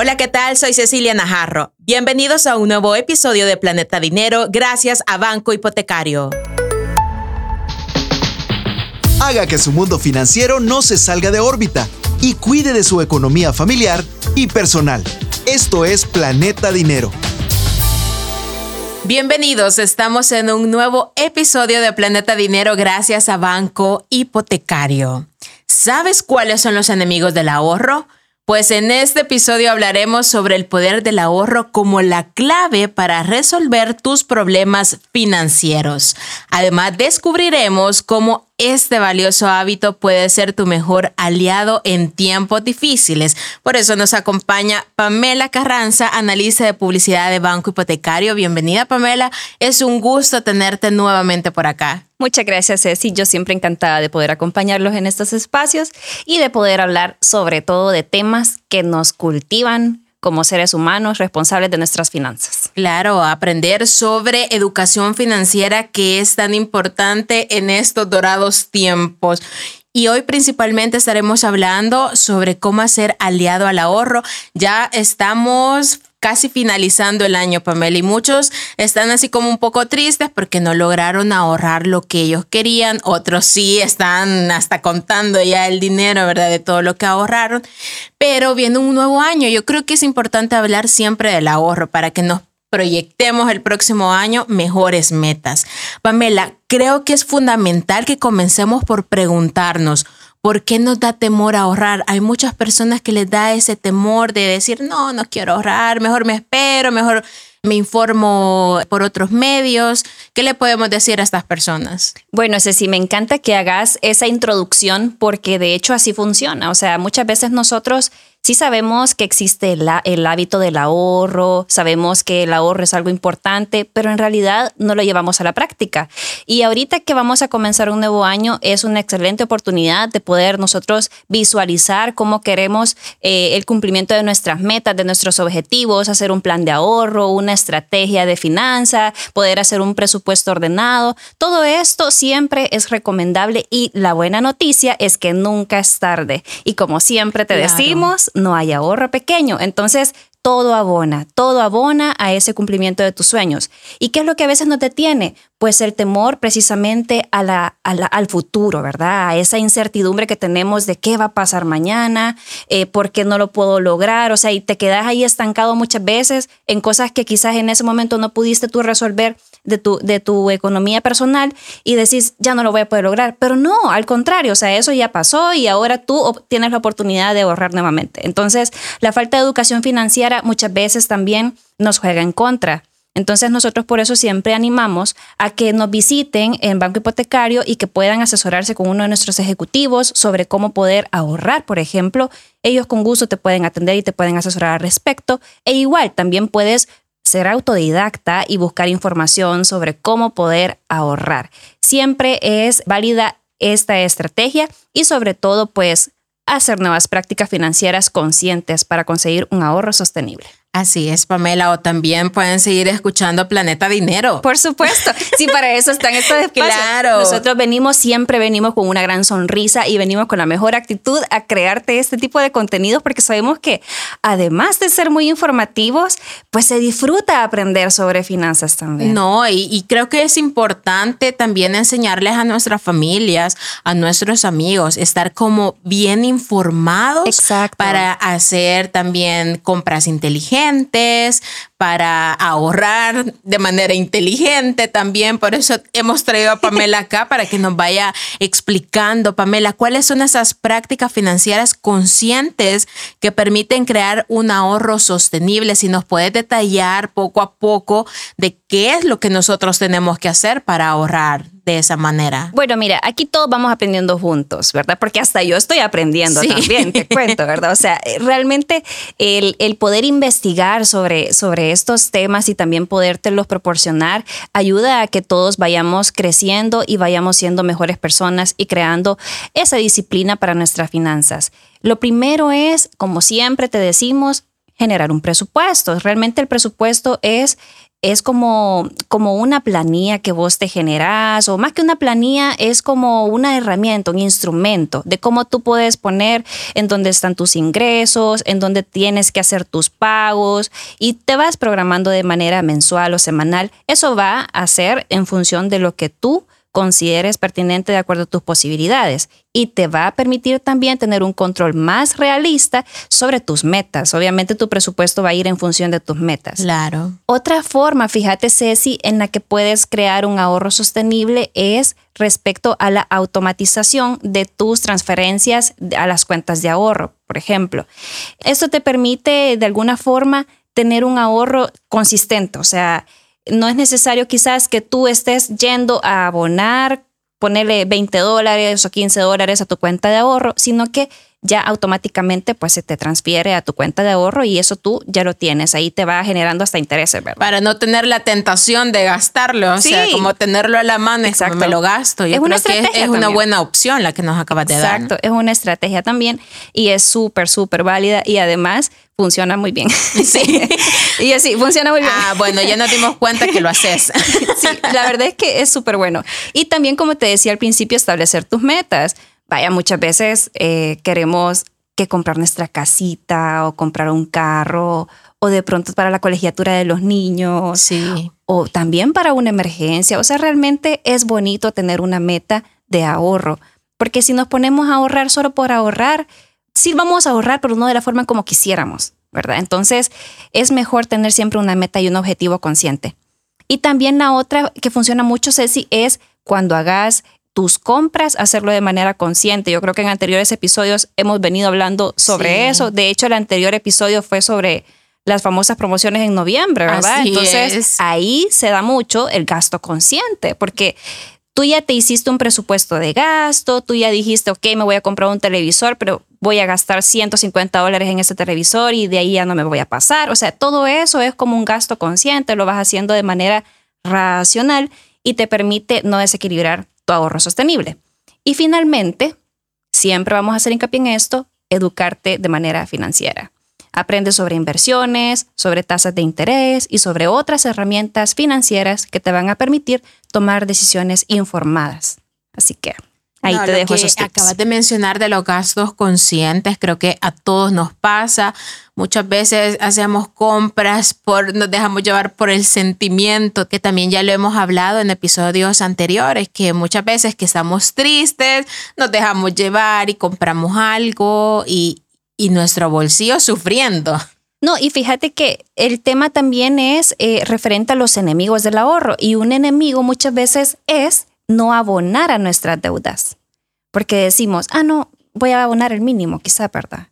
Hola, ¿qué tal? Soy Cecilia Najarro. Bienvenidos a un nuevo episodio de Planeta Dinero gracias a Banco Hipotecario. Haga que su mundo financiero no se salga de órbita y cuide de su economía familiar y personal. Esto es Planeta Dinero. Bienvenidos, estamos en un nuevo episodio de Planeta Dinero gracias a Banco Hipotecario. ¿Sabes cuáles son los enemigos del ahorro? Pues en este episodio hablaremos sobre el poder del ahorro como la clave para resolver tus problemas financieros. Además, descubriremos cómo este valioso hábito puede ser tu mejor aliado en tiempos difíciles. Por eso nos acompaña Pamela Carranza, analista de publicidad de Banco Hipotecario. Bienvenida, Pamela. Es un gusto tenerte nuevamente por acá. Muchas gracias, Ceci. Yo siempre encantada de poder acompañarlos en estos espacios y de poder hablar sobre todo de temas que nos cultivan como seres humanos responsables de nuestras finanzas. Claro, aprender sobre educación financiera que es tan importante en estos dorados tiempos. Y hoy principalmente estaremos hablando sobre cómo hacer aliado al ahorro. Ya estamos casi finalizando el año, Pamela, y muchos están así como un poco tristes porque no lograron ahorrar lo que ellos querían, otros sí están hasta contando ya el dinero, ¿verdad? De todo lo que ahorraron, pero viene un nuevo año, yo creo que es importante hablar siempre del ahorro para que nos proyectemos el próximo año mejores metas. Pamela, creo que es fundamental que comencemos por preguntarnos, ¿Por qué nos da temor ahorrar? Hay muchas personas que les da ese temor de decir, no, no quiero ahorrar, mejor me espero, mejor me informo por otros medios. ¿Qué le podemos decir a estas personas? Bueno, Ceci, me encanta que hagas esa introducción porque de hecho así funciona. O sea, muchas veces nosotros Sí sabemos que existe el, hábito del ahorro, sabemos que el ahorro es algo importante, pero en realidad no lo llevamos a la práctica. Y ahorita que vamos a comenzar un nuevo año es una excelente oportunidad de poder nosotros visualizar cómo queremos eh, el cumplimiento de nuestras metas, de nuestros objetivos, hacer un plan de ahorro, una estrategia de finanza, poder hacer un presupuesto ordenado. Todo esto siempre es recomendable y la buena noticia es que nunca es tarde. Y como siempre te decimos, no hay ahorro pequeño. Entonces, todo abona, todo abona a ese cumplimiento de tus sueños. ¿Y qué es lo que a veces nos detiene? Pues el temor precisamente a la, al futuro, ¿verdad? A esa incertidumbre que tenemos de qué va a pasar mañana, eh, por qué no lo puedo lograr, o sea, y te quedas ahí estancado muchas veces en cosas que quizás en ese momento no pudiste tú resolver de tu, de tu economía personal y decís, ya no lo voy a poder lograr. Pero no, al contrario, o sea, eso ya pasó y ahora tú tienes la oportunidad de ahorrar nuevamente. Entonces, la falta de educación financiera muchas veces también nos juega en contra. Entonces nosotros por eso siempre animamos a que nos visiten en Banco Hipotecario y que puedan asesorarse con uno de nuestros ejecutivos sobre cómo poder ahorrar, por ejemplo. Ellos con gusto te pueden atender y te pueden asesorar al respecto. E igual, también puedes ser autodidacta y buscar información sobre cómo poder ahorrar. Siempre es válida esta estrategia y sobre todo pues hacer nuevas prácticas financieras conscientes para conseguir un ahorro sostenible. Así es, Pamela, o también pueden seguir escuchando Planeta Dinero. Por supuesto, sí, para eso están estos espacios. Claro. Nosotros venimos, siempre venimos con una gran sonrisa y venimos con la mejor actitud a crearte este tipo de contenidos porque sabemos que además de ser muy informativos, pues se disfruta aprender sobre finanzas también. No, y, y creo que es importante también enseñarles a nuestras familias, a nuestros amigos, estar como bien informados Exacto. para hacer también compras inteligentes para ahorrar de manera inteligente también. Por eso hemos traído a Pamela acá para que nos vaya explicando, Pamela, cuáles son esas prácticas financieras conscientes que permiten crear un ahorro sostenible. Si nos puedes detallar poco a poco de qué es lo que nosotros tenemos que hacer para ahorrar de esa manera? Bueno, mira, aquí todos vamos aprendiendo juntos, ¿verdad? Porque hasta yo estoy aprendiendo también, te cuento, ¿verdad? O sea, eh, realmente el, el, poder investigar sobre, sobre estos temas y también podértelos proporcionar ayuda a que todos vayamos creciendo y vayamos siendo mejores personas y creando esa disciplina para nuestras finanzas. Lo primero es, como siempre te decimos, generar un presupuesto. Realmente el presupuesto es es como, como una planilla que vos te generás, o más que una planilla, es como una herramienta, un instrumento de cómo tú puedes poner en dónde están tus ingresos, en dónde tienes que hacer tus pagos y te vas programando de manera mensual o semanal. Eso va a ser en función de lo que tú consideres pertinente de acuerdo a tus posibilidades y te va a permitir también tener un control más realista sobre tus metas. Obviamente tu presupuesto va a ir en función de tus metas. Claro. Otra forma, fíjate Ceci, en la que puedes crear un ahorro sostenible es respecto a la automatización de tus transferencias a las cuentas de ahorro, por ejemplo. Esto te permite de alguna forma tener un ahorro consistente, o sea, no es necesario quizás que tú estés yendo a abonar, ponerle 20 dólares o 15 dólares a tu cuenta de ahorro, sino que ya automáticamente pues se te transfiere a tu cuenta de ahorro y eso tú ya lo tienes, ahí te va generando hasta intereses, ¿verdad? Para no tener la tentación de gastarlo, o sea, como tenerlo a la mano Exacto. me lo gasto. Yo es creo que es, una buena opción la que nos acabas de dar. Exacto, es una estrategia también y es súper, súper válida y además funciona muy bien. Sí. y así, funciona muy bien. Ah, bueno, ya nos dimos cuenta que lo haces. sí, la verdad es que es súper bueno. Y también, como te decía al principio, establecer tus metas vaya, muchas veces eh, queremos que comprar nuestra casita o comprar un carro o de pronto para la colegiatura de los niños sí. o también para una emergencia. O sea, realmente es bonito tener una meta de ahorro, porque si nos ponemos a ahorrar solo por ahorrar, sí vamos a ahorrar, pero no de la forma como quisiéramos, ¿verdad? Entonces, es mejor tener siempre una meta y un objetivo consciente. Y también la otra que funciona mucho, Ceci, es cuando hagas tus compras, hacerlo de manera consciente. Yo creo que en anteriores episodios hemos venido hablando sobre eso. De hecho, el anterior episodio fue sobre las famosas promociones en noviembre, ¿verdad? Entonces, ahí se da mucho el gasto consciente, porque tú ya te hiciste un presupuesto de gasto, tú ya dijiste, ok, me voy a comprar un televisor, pero voy a gastar 150 dólares en ese televisor y de ahí ya no me voy a pasar. O sea, todo eso es como un gasto consciente, lo vas haciendo de manera racional y te permite no desequilibrar ahorro sostenible. Y finalmente, siempre vamos a hacer hincapié en esto, educarte de manera financiera. Aprende sobre inversiones, sobre tasas de interés y sobre otras herramientas financieras que te van a permitir tomar decisiones informadas. Así que Ahí te dejo esos tips. Acabas de mencionar de los gastos conscientes, creo que a todos nos pasa. Muchas veces hacemos compras por, nos dejamos llevar por el sentimiento, que también ya lo hemos hablado en episodios anteriores, que muchas veces que estamos tristes, nos dejamos llevar y compramos algo y, y nuestro bolsillo sufriendo. No, y fíjate que el tema también es eh, referente a los enemigos del ahorro y un enemigo muchas veces es no abonar a nuestras deudas. Porque decimos, ah, no, voy a abonar el mínimo, quizá, ¿verdad?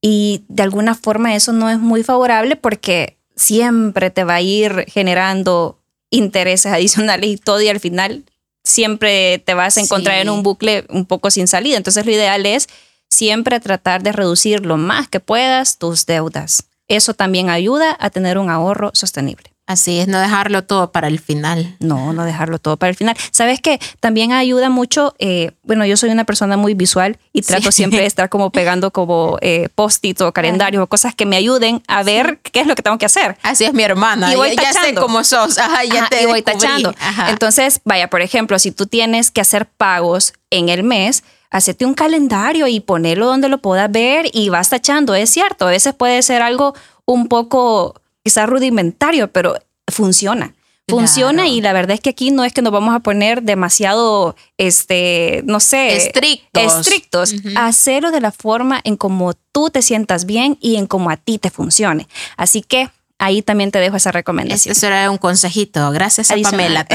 Y de alguna forma eso no es muy favorable porque siempre te va a ir generando intereses adicionales y todo y al final siempre te vas a encontrar en un bucle un poco sin salida. Entonces lo ideal es siempre tratar de reducir lo más que puedas tus deudas. Eso también ayuda a tener un ahorro sostenible. Así es, no dejarlo todo para el final. No, no dejarlo todo para el final. Sabes que también ayuda mucho, eh, bueno, yo soy una persona muy visual y trato siempre de estar como pegando como eh, post-its o calendarios o cosas que me ayuden a ver qué es lo que tengo que hacer. Así es mi hermana. Y voy ya, tachando. sé cómo sos. Ajá, ya te y voy tachando. Entonces, vaya, por ejemplo, si tú tienes que hacer pagos en el mes, hacete un calendario y ponelo donde lo puedas ver y vas tachando. Es cierto, a veces puede ser algo un poco quizás rudimentario, pero funciona. Funciona y la verdad es que aquí no es que nos vamos a poner demasiado, este, no sé, estrictos. Estrictos. Hacerlo de la forma en como tú te sientas bien y en como a ti te funcione. Así que ahí también te dejo esa recomendación. Este será un consejito. Gracias a Pamela.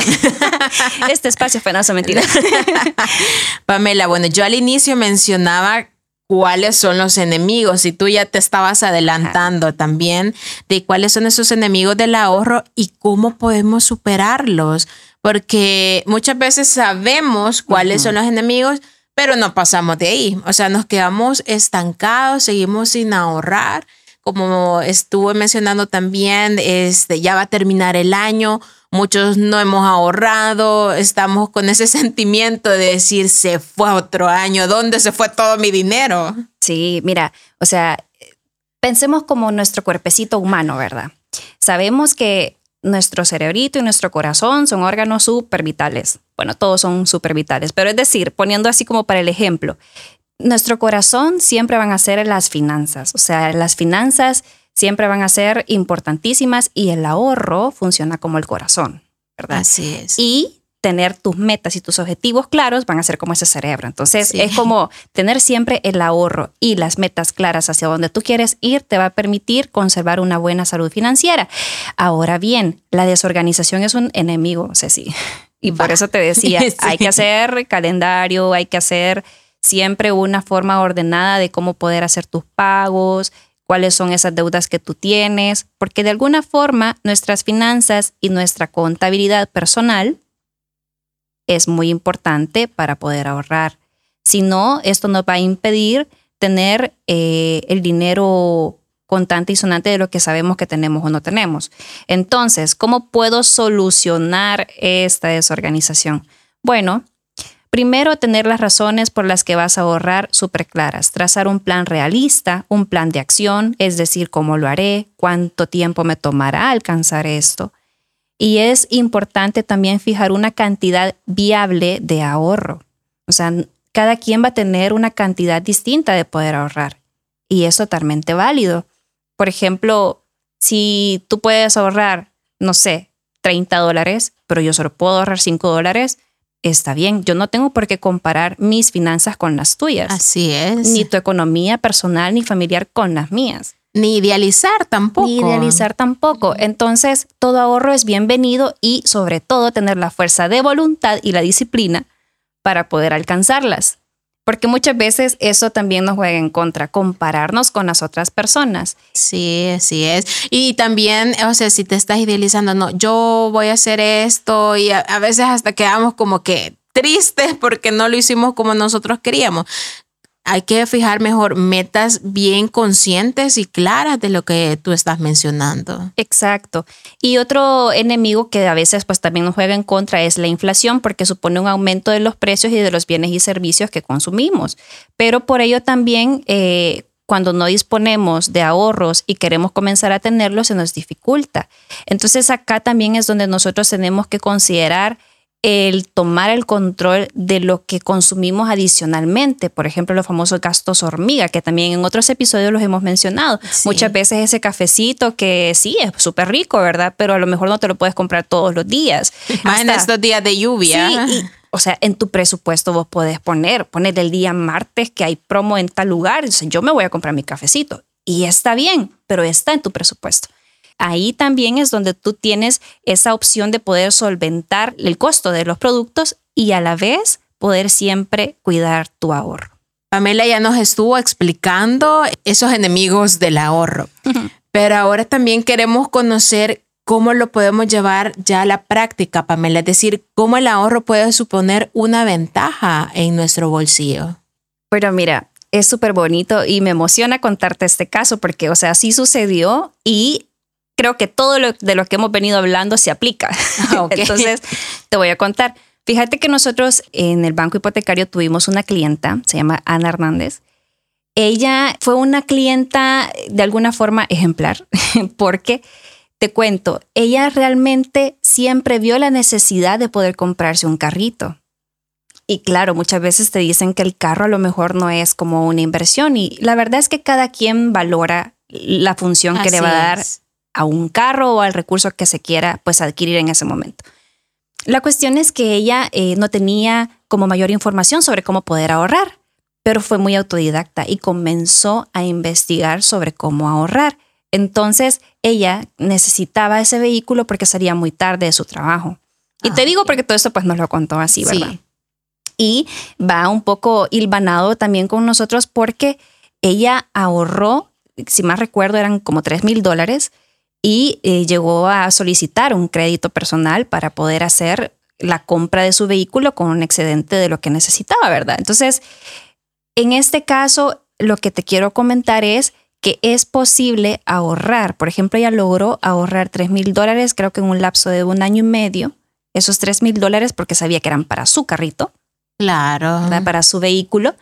este espacio fue no mentira. Pamela, bueno, yo al inicio mencionaba cuáles son los enemigos. Y tú ya te estabas adelantando también de cuáles son esos enemigos del ahorro y cómo podemos superarlos, porque muchas veces sabemos cuáles son los enemigos, pero no pasamos de ahí, o sea, nos quedamos estancados, seguimos sin ahorrar, como estuve mencionando también, este ya va a terminar el año, muchos no hemos ahorrado, estamos con ese sentimiento de decir, se fue otro año, ¿dónde se fue todo mi dinero? Sí, mira, o sea, pensemos como nuestro cuerpecito humano, ¿verdad? Sabemos que nuestro cerebrito y nuestro corazón son órganos súper vitales. Bueno, todos son súper vitales, pero es decir, poniendo así como para el ejemplo, nuestro corazón siempre van a ser las finanzas, o sea, las finanzas siempre van a ser importantísimas y el ahorro funciona como el corazón, ¿verdad? Así es. Y tener tus metas y tus objetivos claros van a ser como ese cerebro. Entonces es como tener siempre el ahorro y las metas claras hacia donde tú quieres ir te va a permitir conservar una buena salud financiera. Ahora bien, la desorganización es un enemigo, Ceci. Y por eso te decía, hay que hacer calendario, hay que hacer siempre una forma ordenada de cómo poder hacer tus pagos, cuáles son esas deudas que tú tienes, porque de alguna forma nuestras finanzas y nuestra contabilidad personal es muy importante para poder ahorrar. Si no, esto nos va a impedir tener eh, el dinero contante y sonante de lo que sabemos que tenemos o no tenemos. Entonces, ¿cómo puedo solucionar esta desorganización? Bueno, primero tener las razones por las que vas a ahorrar súper claras, trazar un plan realista, un plan de acción, es decir, cómo lo haré, cuánto tiempo me tomará alcanzar esto, y es importante también fijar una cantidad viable de ahorro. O sea, cada quien va a tener una cantidad distinta de poder ahorrar. Y es totalmente válido. Por ejemplo, si tú puedes ahorrar, no sé, 30 dólares, pero yo solo puedo ahorrar 5 dólares, está bien. Yo no tengo por qué comparar mis finanzas con las tuyas. Así es. Ni tu economía personal ni familiar con las mías. Ni idealizar tampoco. Ni idealizar tampoco. Entonces, todo ahorro es bienvenido y sobre todo tener la fuerza de voluntad y la disciplina para poder alcanzarlas. Porque muchas veces eso también nos juega en contra, compararnos con las otras personas. Sí, así es. Y también, o sea, si te estás idealizando, no, yo voy a hacer esto y a, a veces hasta quedamos como que tristes porque no lo hicimos como nosotros queríamos hay que fijar mejor metas bien conscientes y claras de lo que tú estás mencionando. Exacto. Y otro enemigo que a veces pues también nos juega en contra es la inflación porque supone un aumento de los precios y de los bienes y servicios que consumimos. Pero por ello también eh, cuando no disponemos de ahorros y queremos comenzar a tenerlos se nos dificulta. Entonces acá también es donde nosotros tenemos que considerar el tomar el control de lo que consumimos adicionalmente, por ejemplo, los famosos gastos hormiga, que también en otros episodios los hemos mencionado. Muchas veces ese cafecito que sí es súper rico, ¿verdad? Pero a lo mejor no te lo puedes comprar todos los días. Más en estos días de lluvia. Sí, o sea, en tu presupuesto vos podés poner, poner el día martes que hay promo en tal lugar, yo me voy a comprar mi cafecito. Y está bien, pero está en tu presupuesto ahí también es donde tú tienes esa opción de poder solventar el costo de los productos y a la vez poder siempre cuidar tu ahorro. Pamela ya nos estuvo explicando esos enemigos del ahorro, pero ahora también queremos conocer cómo lo podemos llevar ya a la práctica, Pamela, es decir, cómo el ahorro puede suponer una ventaja en nuestro bolsillo. Pero mira, es súper bonito y me emociona contarte este caso porque, o sea, sí sucedió y creo que todo lo, de lo que hemos venido hablando se aplica. Ah, Entonces, te voy a contar. Fíjate que nosotros en el banco hipotecario tuvimos una clienta, se llama Ana Hernández. Ella fue una clienta de alguna forma ejemplar, porque te cuento, ella realmente siempre vio la necesidad de poder comprarse un carrito. Y claro, muchas veces te dicen que el carro a lo mejor no es como una inversión y la verdad es que cada quien valora la función que le va a dar a un carro o al recurso que se quiera pues adquirir en ese momento. La cuestión es que ella eh, no tenía como mayor información sobre cómo poder ahorrar, pero fue muy autodidacta y comenzó a investigar sobre cómo ahorrar. Entonces ella necesitaba ese vehículo porque salía muy tarde de su trabajo. Y te ah, digo porque todo esto pues nos lo contó así, ¿verdad? Y va un poco hilvanado también con nosotros porque ella ahorró, si más recuerdo, eran como 3 mil dólares y eh, llegó a solicitar un crédito personal para poder hacer la compra de su vehículo con un excedente de lo que necesitaba, ¿verdad? Entonces, en este caso, lo que te quiero comentar es que es posible ahorrar. Por ejemplo, ella logró ahorrar 3 mil dólares, creo que en un lapso de un año y medio. Esos 3 mil dólares porque sabía que eran para su carrito. Claro. Para su vehículo.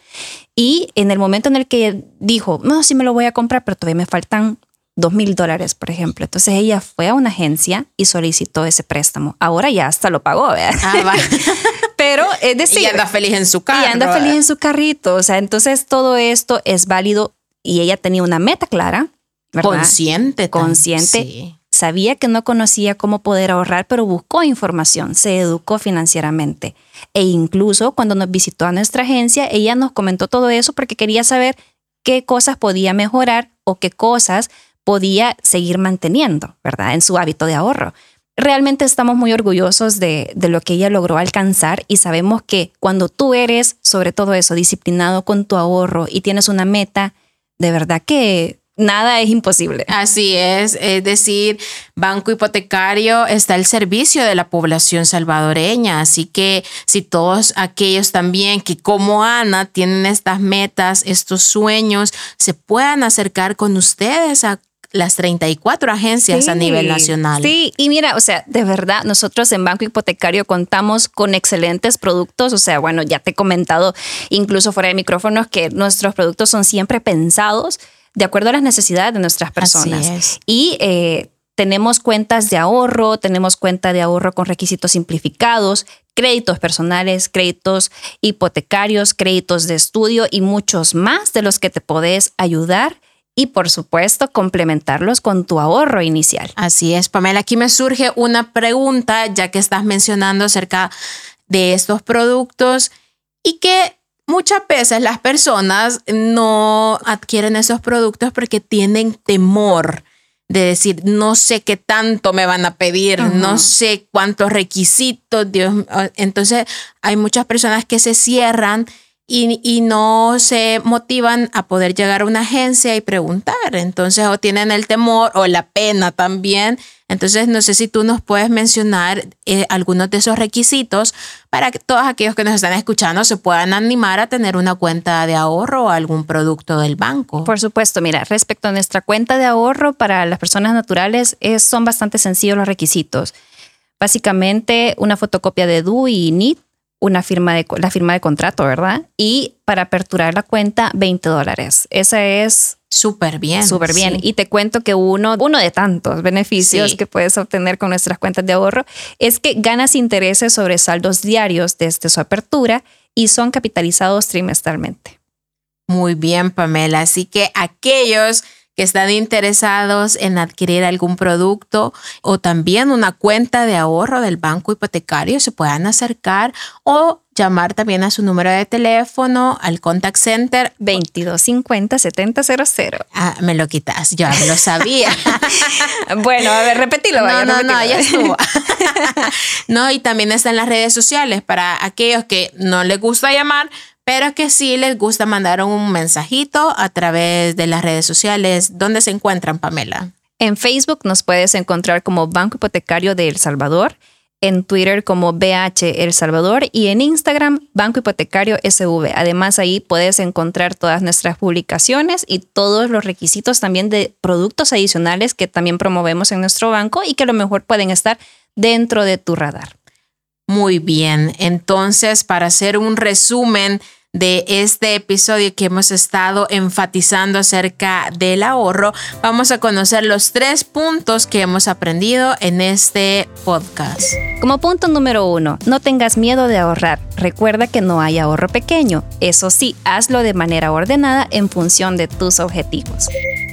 Y en el momento en el que dijo, no, sí me lo voy a comprar, pero todavía me faltan dos mil dólares, por ejemplo. Entonces ella fue a una agencia y solicitó ese préstamo. Ahora ya hasta lo pagó, ¿verdad? Ah, Pero es decir. Y anda feliz en su carro. Y anda feliz en su carrito. O sea, entonces todo esto es válido y ella tenía una meta clara. ¿verdad? Consciente. Consciente. Sabía que no conocía cómo poder ahorrar, pero buscó información, se educó financieramente. E incluso cuando nos visitó a nuestra agencia, ella nos comentó todo eso porque quería saber qué cosas podía mejorar o qué cosas podía seguir manteniendo, ¿verdad? En su hábito de ahorro. Realmente estamos muy orgullosos de, de, lo que ella logró alcanzar y sabemos que cuando tú eres, sobre todo eso, disciplinado con tu ahorro y tienes una meta, de verdad que nada es imposible. Así es, es decir, Banco Hipotecario está al servicio de la población salvadoreña, así que si todos aquellos también que como Ana tienen estas metas, estos sueños, se puedan acercar con ustedes a las 34 agencias a nivel nacional. Sí, y mira, o sea, de verdad, nosotros en Banco Hipotecario contamos con excelentes productos, o sea, bueno, ya te he comentado incluso fuera de micrófonos que nuestros productos son siempre pensados de acuerdo a las necesidades de nuestras personas. Y eh, tenemos cuentas de ahorro, tenemos cuenta de ahorro con requisitos simplificados, créditos personales, créditos hipotecarios, créditos de estudio y muchos más de los que te podés ayudar y por supuesto complementarlos con tu ahorro inicial. Así es, Pamela. Aquí me surge una pregunta ya que estás mencionando acerca de estos productos y que Muchas veces las personas no adquieren esos productos porque tienen temor de decir, no sé qué tanto me van a pedir, no sé cuántos requisitos, Dios. Entonces, hay muchas personas que se cierran y, y, no se motivan a poder llegar a una agencia y preguntar. Entonces, o tienen el temor o la pena también. Entonces, no sé si tú nos puedes mencionar eh, algunos de esos requisitos para que todos aquellos que nos están escuchando se puedan animar a tener una cuenta de ahorro o algún producto del banco. Por supuesto, mira, respecto a nuestra cuenta de ahorro para las personas naturales, es, son bastante sencillos los requisitos. Básicamente, una fotocopia de DU y NIT una firma de, la firma de contrato, ¿verdad? Y para aperturar la cuenta, 20 dólares. Esa es súper bien. Súper bien. Y te cuento que uno, uno de tantos beneficios que puedes obtener con nuestras cuentas de ahorro es que ganas intereses sobre saldos diarios desde su apertura y son capitalizados trimestralmente. Muy bien, Pamela. Así que aquellos que están interesados en adquirir algún producto o también una cuenta de ahorro del banco hipotecario se puedan acercar o llamar también a su número de teléfono al contact center 2250 7000. Ah, me lo quitas, yo lo sabía. bueno, a ver, repetilo. No, no, no, ya estuvo. no, y también está en las redes sociales para aquellos que no les gusta llamar, pero que sí les gusta mandar un mensajito a través de las redes sociales. ¿Dónde se encuentran, Pamela? En Facebook nos puedes encontrar como Banco Hipotecario de El Salvador, en Twitter como BH El Salvador y en Instagram Banco Hipotecario SV. Además ahí puedes encontrar todas nuestras publicaciones y todos los requisitos también de productos adicionales que también promovemos en nuestro banco y que a lo mejor pueden estar dentro de tu radar. Muy bien, entonces para hacer un resumen de este episodio que hemos estado enfatizando acerca del ahorro, vamos a conocer los tres puntos que hemos aprendido en este podcast. Como punto número uno, no tengas miedo de ahorrar. Recuerda que no hay ahorro pequeño. Eso sí, hazlo de manera ordenada en función de tus objetivos.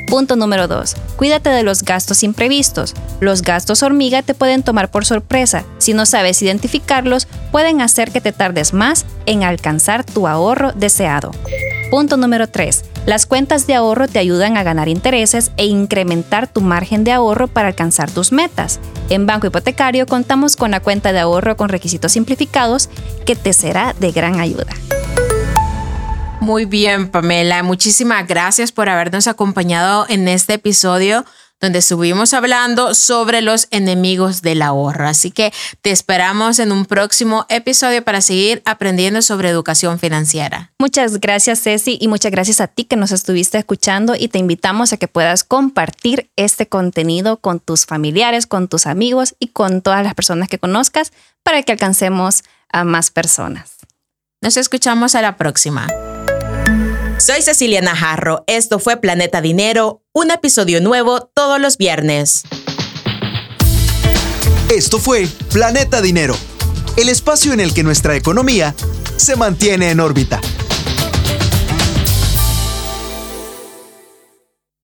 Punto número 2. Cuídate de los gastos imprevistos. Los gastos hormiga te pueden tomar por sorpresa. Si no sabes identificarlos, pueden hacer que te tardes más en alcanzar tu ahorro deseado. Punto número 3. Las cuentas de ahorro te ayudan a ganar intereses e incrementar tu margen de ahorro para alcanzar tus metas. En Banco Hipotecario contamos con la cuenta de ahorro con requisitos simplificados que te será de gran ayuda. Muy bien, Pamela. Muchísimas gracias por habernos acompañado en este episodio donde estuvimos hablando sobre los enemigos del ahorro. Así que te esperamos en un próximo episodio para seguir aprendiendo sobre educación financiera. Muchas gracias, Ceci, y muchas gracias a ti que nos estuviste escuchando y te invitamos a que puedas compartir este contenido con tus familiares, con tus amigos y con todas las personas que conozcas para que alcancemos a más personas. Nos escuchamos a la próxima. Soy Cecilia Najarro. Esto fue Planeta Dinero, un episodio nuevo todos los viernes. Esto fue Planeta Dinero, el espacio en el que nuestra economía se mantiene en órbita.